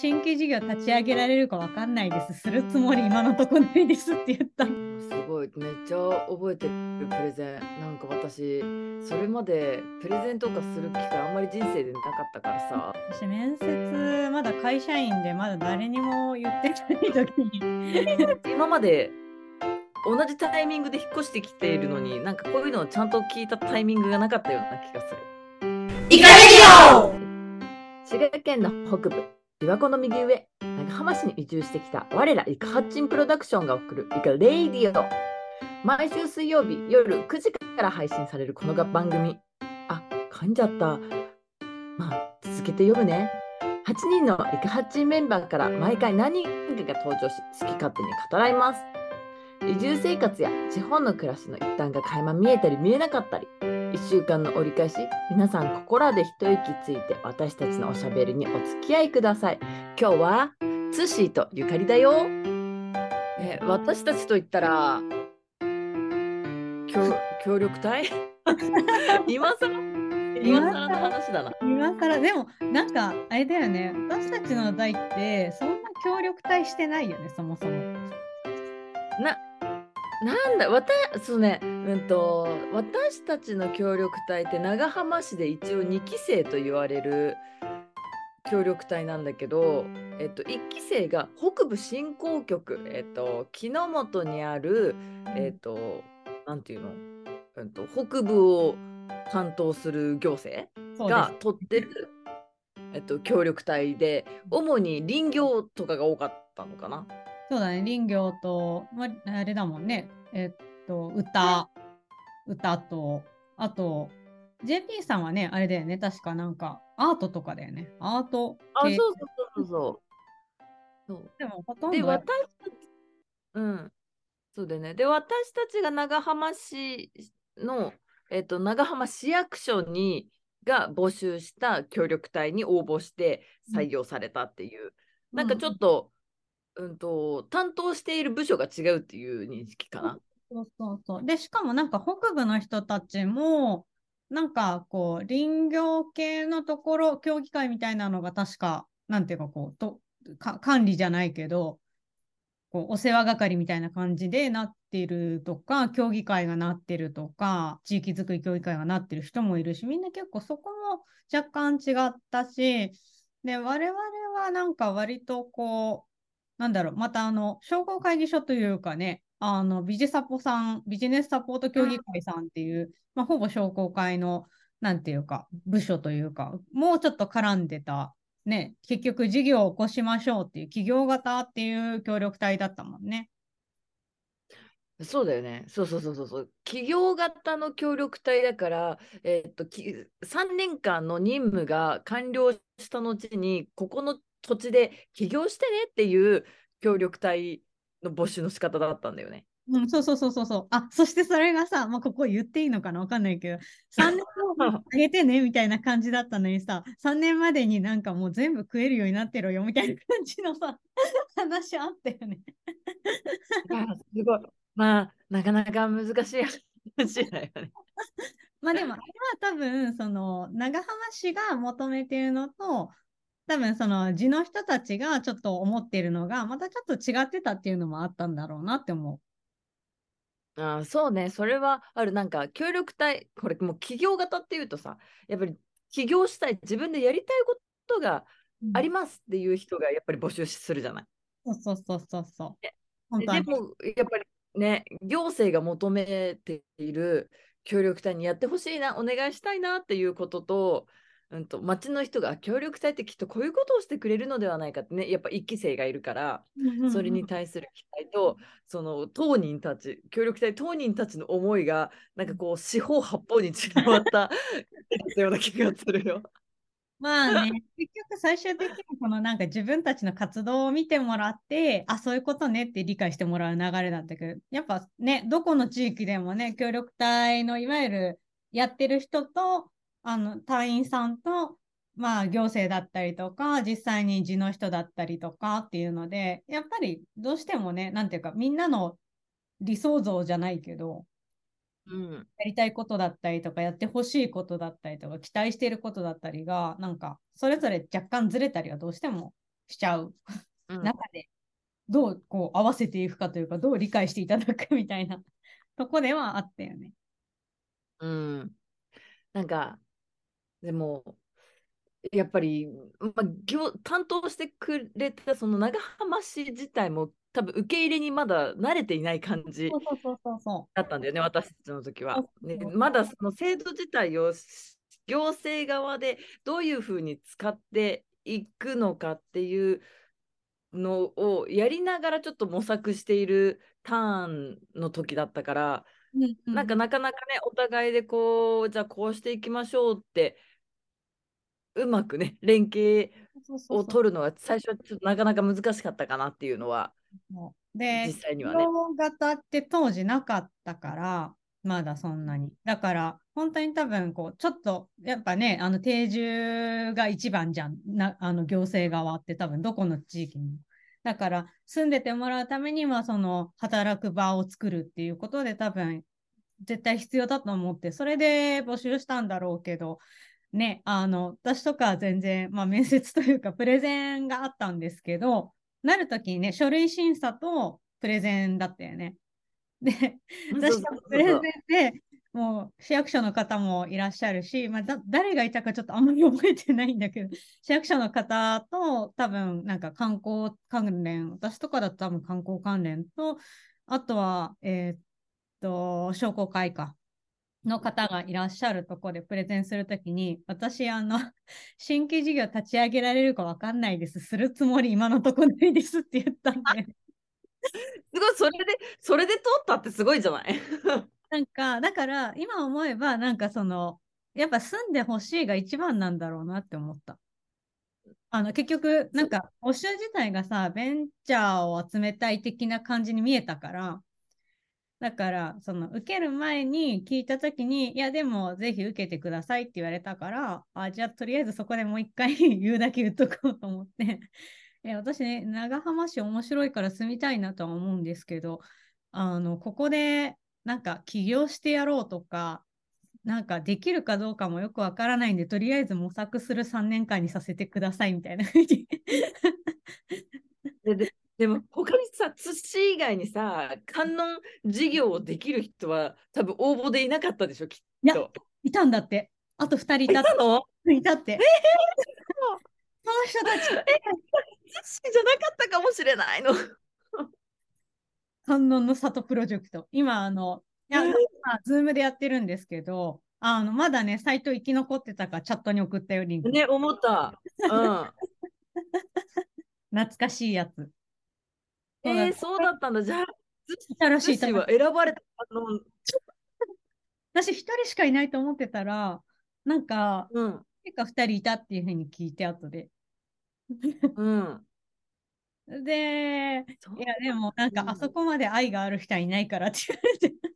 新規事業立ち上げられるかわかんないです。するつもり今のとこないですって言った。すごい。めっちゃ覚えてる。プレゼン。なんか私それまでプレゼンとかする機会あんまり人生でなかったからさ。私面接まだ会社員でまだ誰にも言ってない時に。今まで同じタイミングで引っ越してきているのになんかこういうのをちゃん。と聞いたタイミングがなかったような気がするイカレディオ滋賀県の北部琵琶湖の右上。長浜市に移住してきた我らイカハッチンプロダクションが送るイカレイディオ。毎週水曜日夜9時から配信されるこの番組。あ噛んじゃった。まあ続けて読むね。8人のイカハッチンメンバーから毎回何人かが登場し好き勝手に語らいます。移住生活や地方の暮らしの一端が垣間見えたり見えなかったり。1週間の折り返し皆さんここらで一息ついて私たちのおしゃべりにお付き合いください。今日はツッシーとゆかりだよ。え私たちと言ったら協協力隊？今更？今更の話だな。今更。でもなんかあれだよね。私たちの代ってそんな協力隊してないよねそもそも。ななんだわたそうねうんと私たちの協力隊って長浜市で一応2期生と言われる協力隊なんだけど、えっと、1期生が北部振興局、えっと、木之本にある、えっと、なんていうの、うんと、北部を担当する行政が取ってる、えっと、協力隊で主に林業とかが多かったのかな。そうだね。林業と、まあ、あれだもんね。えっと歌。歌とあと JP さんはねあれだよね。確かなんかアートとかだよね。アートあ、そう系そうそうそう。そう。でもほとんで、ど私たち、うん、そうだよね。で、私たちが長浜市の、えっと、長浜市役所に、が募集した協力隊に応募して採用されたっていう、なんかちょっと、うんと、担当している部署が違うっていう認識かな。そうそうそう。で、しかもなんか北部の人たちも、なんかこう、林業系のところ、協議会みたいなのが確か、なんていうかこう、とか管理じゃないけど、こうお世話係みたいな感じでなってるとか、協議会がなってるとか、地域づくり協議会がなってる人もいるし、みんな結構そこも若干違ったし、で、我々はなんか割とこう、なんだろう、またあの、商工会議所というかね、あの、ビジサポさん、ビジネスサポート協議会さんっていう、まあ、ほぼ商工会の、なんていうか、部署というか、もうちょっと絡んでた、ね、結局事業を起こしましょうっていう、企業型っていう協力隊だったもんね。そうだよね。そうそうそうそうそう。企業型の協力隊だから、えーっと、3年間の任務が完了した後に、ここの土地で起業してねっていう協力隊の募集の仕方だったんだよね。うん、そうそうそうそうそう。あ、そしてそれがさ、まあ、ここ言っていいのかな？わかんないけど、3年後あげてねみたいな感じだったのにさ、3年までになんかもう全部食えるようになってろよみたいな感じのさ、話あったよね。あすごい。まあ、なかなか難しい話だよね。まあでも、あれは多分、その、長浜市が求めているのと、多分その地の人たちがちょっと思っているのが、またちょっと違ってたっていうのもあったんだろうなって思あそうね、それはある。なんか、協力隊、これもう企業型っていうとさ、やっぱり起業したい、自分でやりたいことがう。ありますっていう人がやっぱり募集するじゃない？そうそうそうそうそうねでも、やっぱりね、行政が求めている協力隊にやってほしいな、お願いしたいなっていうことと、うんと、町の人が協力隊ってきっとこういうことをしてくれるのではないかってね、やっぱ一期生がいるから、それに対する期待と、その当人たち、協力隊当人たちの思いが、なんかこう、四方八方に散らばったような気がするよ。まあね、結局最終的にこのなんか自分たちの活動を見てもらって、あ、そういうことねって理解してもらう流れだったけど、やっぱね、どこの地域でもね、協力隊のいわゆるやってる人と、あの、隊員さんと、まあ行政だったりとか、実際に地の人だったりとかっていうので、やっぱりどうしてもね、なんていうか、みんなの理想像じゃないけど、うん。やりたいことだったりとか、やってほしいことだったりとか、期待していることだったりが、なんか、それぞれ若干ずれたりはどうしてもしちゃううん中で、どうこう合わせていくかというか、どう理解していただくみたいなとこではあったよね。うん。なんか、でも、やっぱり、まあ、業担当してくれたその長浜市自体も多分受け入れにまだ慣れていない感じそうそうそうそうそだったんだよね、私たちの時は。ねまだその制度自体をし行政側でどういうふうに使っていくのかっていうのをやりながらちょっと模索しているターンの時だったから、う。うんうんなんかなかなかね、お互いでこう、じゃあこうしていきましょうって、うまくね、連携を取るのが最初はちょっとなかなか難しかったかなっていうのは、で実、際にはね。動型って当時なかったから、まだそんなに。だから、本当に多分、こう、ちょっと、やっぱね、あの、定住が一番じゃん。な、あの、行政側って多分、どこの地域にも。だから、住んでてもらうためには、その、働く場を作るっていうことで、多分、絶対必要だと思って、それで募集したんだろうけど、ね、あの、私とかは全然、まあ、面接というか、プレゼンがあったんですけど、なるときにね、書類審査とプレゼンだったよね。で、私のプレゼンで、もう市役所の方もいらっしゃるし、まあ、だ誰がいたかちょっとあんまり覚えてないんだけど、市役所の方と多分なんか観光関連、私とかだと多分観光関連と、あとは、えーっと、商工会か。の方がいらっしゃるところでプレゼンするときに、私、あの、新規事業立ち上げられるかわかんないです。するつもり今のとこないですって言ったんで。すごい、それで、それで通ったってすごいじゃない？なんか、だから今思えば、なんかその、やっぱ住んでほしいが一番なんだろうなって思った。あの、結局、なんか、募集自体がさ、ベンチャーを集めたい的な感じに見えたから、だから、その、受ける前に聞いたときに、いや、でも、ぜひ受けてくださいって言われたから、あ、じゃあ、とりあえずそこでもう一回 言うだけ言っとこうと思って、え私ね、長浜市面白いから住みたいなとは思うんですけど、あの、ここで、なんか起業してやろうとか、なんかできるかどうかもよくわからないんで、とりあえず模索する3年間にさせてくださいみたいな風に。ででも他にさ、寿司以外にさ、観音事業をできる人は多分応募でいなかったでしょ、きっいやと。いたんだって。あと2人いたいたの？いたって。その人たち、寿司じゃなかったかもしれないの。観音の里プロジェクト。今、あの、いや、うんまあ、ズームでやってるんですけど、あの、まだね、サイト生き残ってたから、チャットに送ったよ、リンク。ね、思った。うん。懐かしいやつ。えー、そうだったんだ。じゃあ、いたらしい、寿司は選ばれたの。私一人しかいないと思ってたら、なんか、うん。結構二人いたっていうふうに聞いて、後で。うん。で、いや、でも、なんか、うんあそこまで愛がある人はいないからって言われて。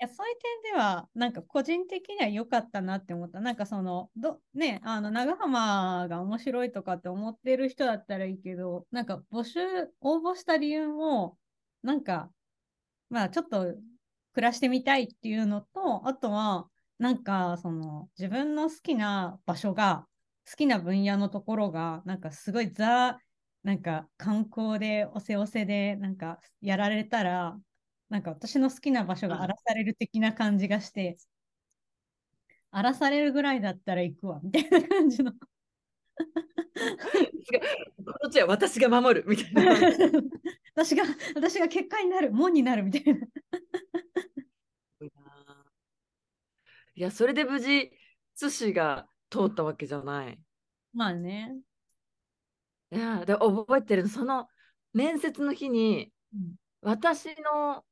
いや、そういう点では、なんか、個人的には良かったなって思った。なんか、その、ど、ね、あの、長浜が面白いとかって思ってる人だったらいいけど、なんか、募集、応募した理由も、なんか、まあ、ちょっと、暮らしてみたいっていうのと、あとは、なんか、その、自分の好きな場所が、好きな分野のところが、なんかすごいザ、なんか観光で、おせおせで、なんかやられたら、なんか私の好きな場所が荒らされる的な感じがして、荒らされるぐらいだったら行くわ、みたいな感じの。こっちは私が守るみたいな。私が、私が結果になる、門になるみたいな。いや、それで無事、寿司が通ったわけじゃない。まあね。いや、で、覚えてる、その面接の日に、うん私の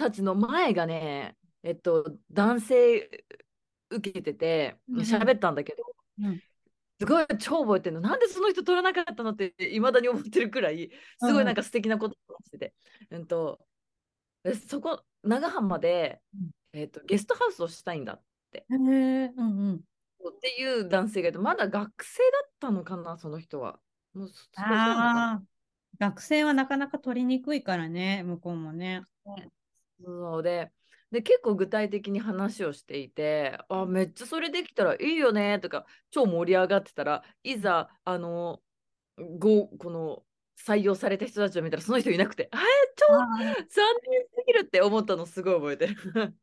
たちの前がね、えっと、男性受けてて、うんうん喋ったんだけど、うんすごい超覚えてるの。なんでその人取らなかったのっていまだに思ってるくらい、すごいなんか素敵なことをしてて。うんと、でそこ、長浜で、うんえっと、ゲストハウスをしたいんだっへえ、うんうん。ていう男性がいて、まだ学生だったのかな、その人は。もう学生はなかなか取りにくいからね、向こうもね。そうで、で結構具体的に話をしていて「あめっちゃそれできたらいいよね」とか超盛り上がってたらいざあのごこの採用された人たちを見たらその人いなくて「あれ？超残念すぎる」って思ったのすごい覚えてる。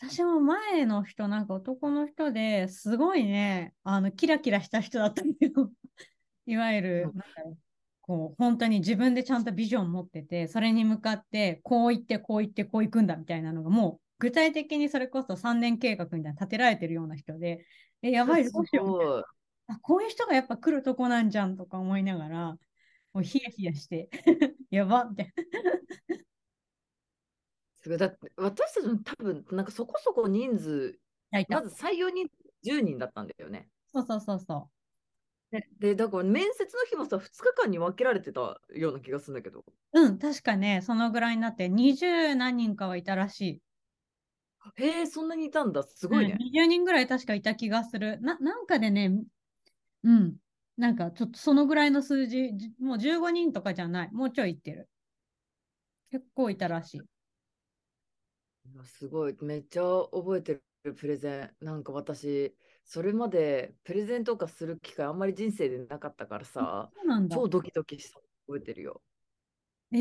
私も前の人、なんか男の人ですごいね、あの、キラキラした人だったんだよ。いわゆる、こう、本当に自分でちゃんとビジョン持ってて、それに向かって、こう言って、こう言って、こう行くんだみたいなのが、もう、具体的にそれこそ3年計画みたいなの立てられてるような人で、え、やばい、どうしようあ、こういう人がやっぱ来るとこなんじゃんとか思いながら、もうヒヤヒヤして、やばみたいな。すごい。だって私たちも多分なんかそこそこ人数まず採用人数10人だったんだよね。そうそうそうそででだから面接の日もさ2日間に分けられてたような気がするんだけど。う。うん、確かね、そのぐらいになって、20何人かはいたらしい。へえそんなにいたんだすごいね。うん20人ぐらい確かいた気がする。な、なんかでね、うん。なんかちょっとそのぐらいの数字、じもう15人とかじゃない。もうちょいいってる。結構いたらしい。すごいめっちゃ覚えてるプレゼンなんか私それまでプレゼンとかする機会あんまり人生でなかったからさそうなんだ。超ドキドキしたの覚えてるよ。えー、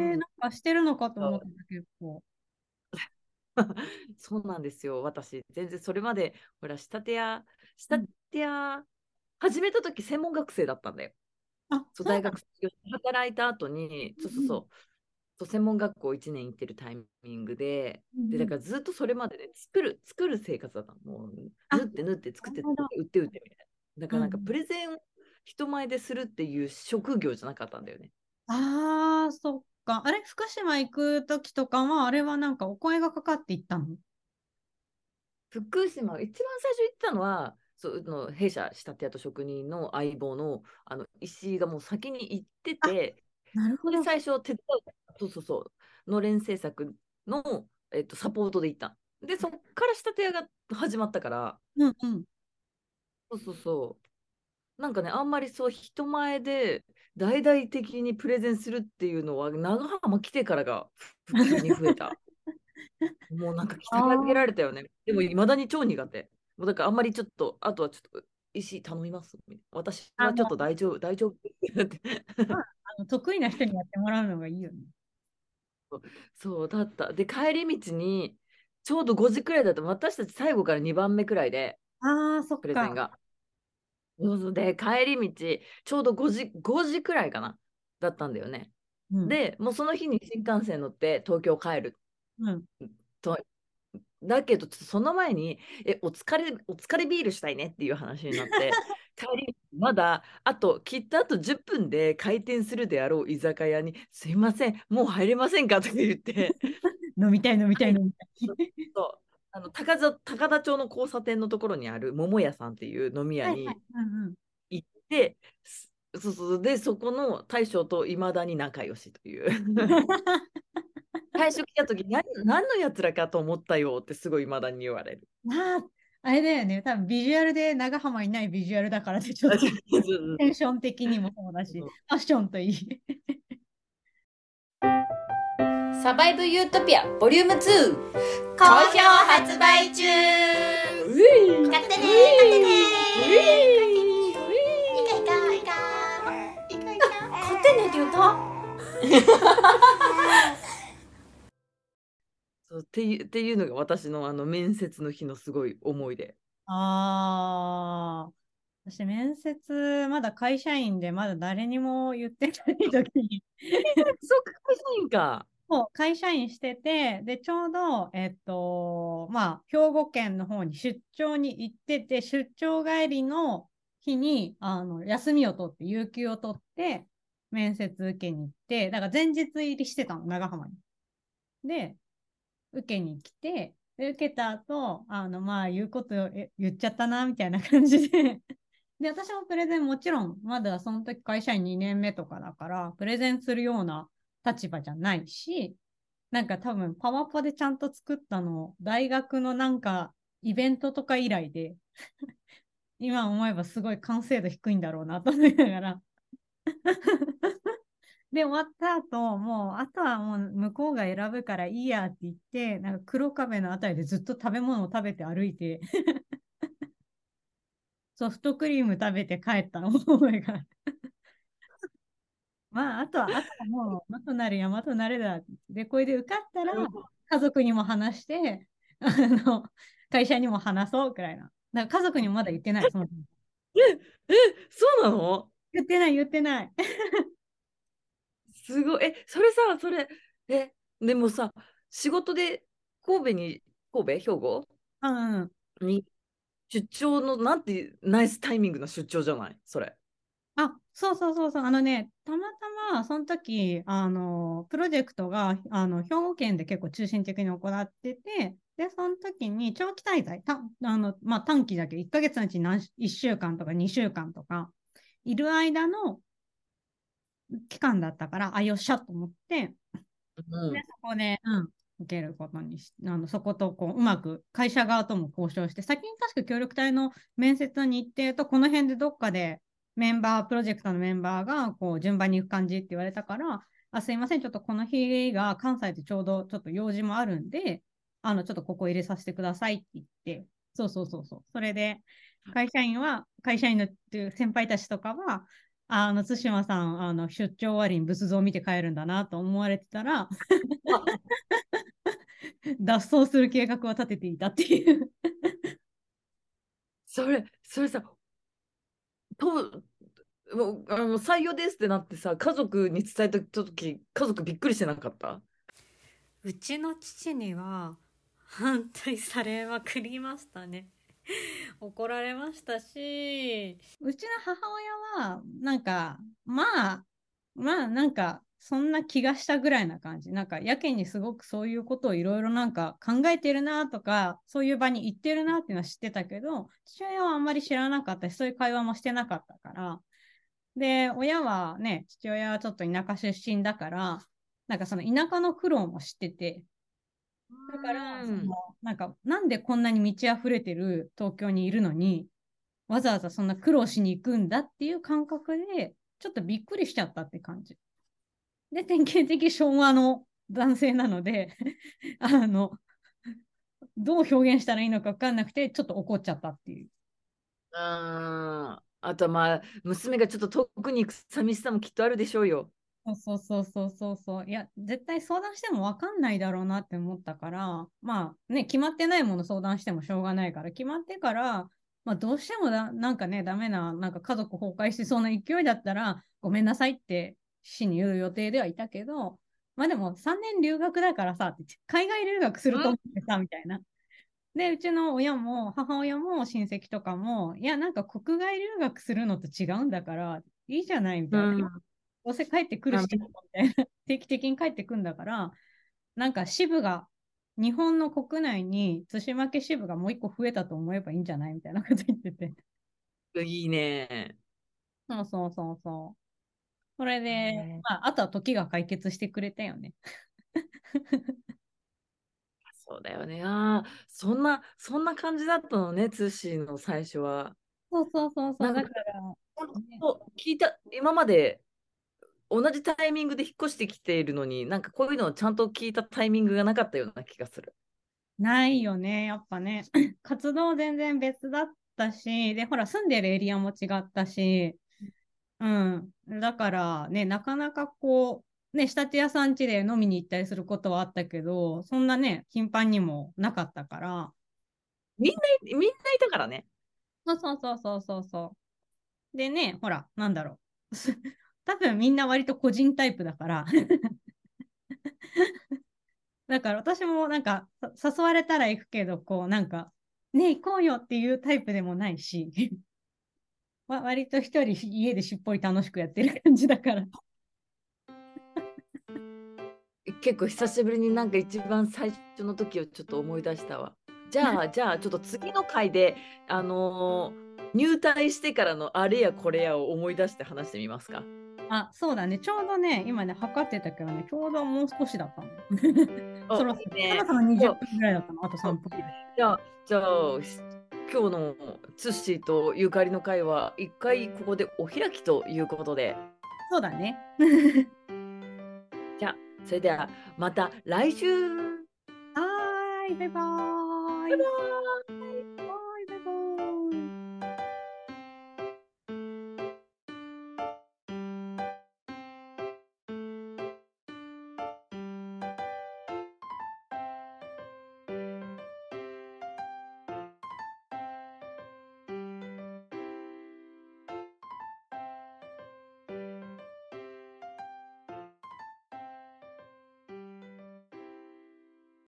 うんなんかしてるのかと思ってた、結構。そうなんですよ私全然それまでほら仕立て屋仕立て屋始めた時専門学生だったんだよ。あ、そう大学働いた後にそうそうそうそう専門学校1年行ってるタイミングででだからずっとそれまでね作る作る生活だったの。もうあ縫って縫って作って売って売ってみたいな。だからなんかうんプレゼンを人前でするっていう職業じゃなかったんだよね。あー、そっか。あれ、福島行くときとかは、あれはなんかお声がかかって行ったの？福島一番最初行ったのはそうの弊社仕立て屋と職人の相棒のあの石井がもう先に行っててなるほど。で最初手伝うそうそうそうのれん制作の、えっと、サポートで行ったでそっから仕立て屋が始まったからうんうん。そうそうそう。なんかね、あんまりそう人前で大々的にプレゼンするっていうのは長浜来てからが普通に増えた。もうなんか鍛え上げられたよね。でもいまだに超苦手。もうだからあんまりちょっと、あとはちょっと石頼みます。私はちょっと大丈夫、大丈夫って。あの得意な人にやってもらうのがいいよね。そうだった。で、帰り道にちょうど5時くらいだった。私たち最後から2番目くらいで。あー、そっか。プレゼンが。そうそうで帰り道ちょうど5時 ,5 時くらいかなだったんだよね。うん、でもうその日に新幹線乗って東京帰るうん、とだけどちょっとその前にえお疲れお疲れビールしたいねっていう話になって帰りまだあときっとあと10分で開店するであろう居酒屋に「すいませんもう入れませんか?」とか言って飲みたい飲みたい飲みたい。そうあの高田高田町の交差点のところにある桃屋さんっていう飲み屋にはいはいうんうん行って、すそうそうでそこの大将といまだに仲良しという 最初来た時何何のやつらかと思ったよってすごいいまだに言われる。まあ、あれだよね。多分ビジュアルで長浜いないビジュアルだからでちょっと。テンション的にもそうだし、ファッションといい。サバイブユートピアボリューム2好評発売中。買ってね買ってねいかいかいかいかいか買ってねって言った？そうっていうっていうのが私のあの面接の日のすごい思い出。ああ。私、面接、まだ会社員で、まだ誰にも言ってない時に、そうか、会社員か。もう会社員してて、で、ちょうど、えっと、まあ、兵庫県の方に出張に行ってて、出張帰りの日に、あの、休みを取って、有給を取って、面接受けに行って、だから前日入りしてたの、長浜に。で、受けに来て、受けた後、あの、まあ、言うこと言っちゃったな、みたいな感じで。で、私もプレゼンもちろん、まだその時会社員2年目とかだから、プレゼンするような立場じゃないし、なんか多分パワポでちゃんと作ったの、大学のなんかイベントとか以来で、今思えばすごい完成度低いんだろうなと思いながら。で、終わった後、もう、あとはもう向こうが選ぶからいいやって言って、なんか黒壁のあたりでずっと食べ物を食べて歩いて、ソフトクリーム食べて帰った 覚えが。まあ、あとは、あとはもう、まとなる山となれだ。で、これで受かったら、家族にも話して、あの、会社にも話そうくらいな。だから家族にもまだ言ってない。そのえ、そうなの？言ってない、言ってない。すごい。え、それさ、それ、え、でもさ、仕事で神戸に、神戸？兵庫？うんうん。に出張の、なんてナイスタイミングの出張じゃない？それ。あ、そうそうそうそう。あのね、たまたま、その時、あの、プロジェクトが、あの、兵庫県で結構中心的に行ってて、で、その時に長期滞在、た、あの、まあ、短期だけど、1ヶ月のうちに何し、1週間とか2週間とか、いる間の期間だったから、あ、よっしゃと思って、うん。で、そこで、うん、受けることにし、あの、そこと、こう、うまく会社側とも交渉して、先に確か協力隊の面接の日程と、この辺でどっかでメンバー、プロジェクトのメンバーが、こう、順番に行く感じって言われたから、あ、すいません、ちょっとこの日が関西でちょうどちょっと用事もあるんで、あの、ちょっとここ入れさせてくださいって言って、そうそうそうそう。それで、会社員は、会社員のっていう先輩たちとかは、あの、対馬さん、あの、出張終わりに仏像を見て帰るんだなと思われてたら、脱走する計画を立てていたっていう。それ、それさ、と、もうあの採用ですってなってさ、家族に伝えた時、家族びっくりしてなかった？うちの父には反対されまくりましたね。怒られましたし、うちの母親は、なんか、まあ、まあ、なんか、そんな気がしたぐらいな感じ。なんか、やけにすごくそういうことをいろいろなんか考えてるなとか、そういう場に行ってるなっていうのは知ってたけど、父親はあんまり知らなかったし、そういう会話もしてなかったから。で、親はね、父親はちょっと田舎出身だから、なんかその田舎の苦労も知ってて、だから、そのなんか、なんでこんなに満ち溢れてる東京にいるのに、わざわざそんな苦労しに行くんだっていう感覚で、ちょっとびっくりしちゃったって感じ。で、典型的昭和の男性なので、あの、どう表現したらいいのか分かんなくて、ちょっと怒っちゃったっていう。あーあとはまあ、娘がちょっと遠くに行く寂しさもきっとあるでしょうよ。そうそうそうそうそう。いや、絶対相談しても分かんないだろうなって思ったから、まあね、決まってないもの相談してもしょうがないから、決まってから、まあどうしてもだ、なんかね、ダメな、なんか家族崩壊しそうな勢いだったら、ごめんなさいって父に言う予定ではいたけど、まあでも3年留学だからさ、海外留学すると思ってさ、みたいな。で、うちの親も、母親も親戚とかも、いや、なんか国外留学するのと違うんだから、いいじゃないみたいな。どうせ帰ってくるし。定期的に帰ってくんだから、なんか支部が、日本の国内に対馬家支部がもう一個増えたと思えばいいんじゃないみたいなこと言ってて。いいね。そうそうそうそう。それでまあ、あとは時が解決してくれたよね。そうだよね。ああ、そんな、そんな感じだったのね、通信の最初は。そうそうそうそう。だから、そう聞いた、今まで同じタイミングで引っ越してきているのに、なんかこういうのをちゃんと聞いたタイミングがなかったような気がする。ないよね、やっぱね。活動全然別だったし、で、ほら、住んでるエリアも違ったし、うん。だからね、なかなかこう、ね、仕立て屋さん家で飲みに行ったりすることはあったけど、そんなね、頻繁にもなかったから、みんないたからね。そうそうそうそうそうそう。でね、ほら、なんだろう。多分みんな割と個人タイプだから。だから私もなんかさ誘われたら行くけど、こうなんか、ね行こうよっていうタイプでもないし、わ割と一人家でしっぽり楽しくやってる感じだから。結構久しぶりになんか一番最初の時をちょっと思い出したわ。じゃあ、じゃあちょっと次の回で、あのー入隊してからのあれやこれやを思い出して話してみますか。あ、そうだね。ちょうどね、今ね、測ってたけどね、ちょうどもう少しだったの。そろそろねそろそろ20分ぐらいだったの。あと3分。じゃあ、じゃあ、し今日のツッシーとゆかりの会は一回ここでお開きということで。そうだね。それではまた来週はーい、バイバーイ。バイバイ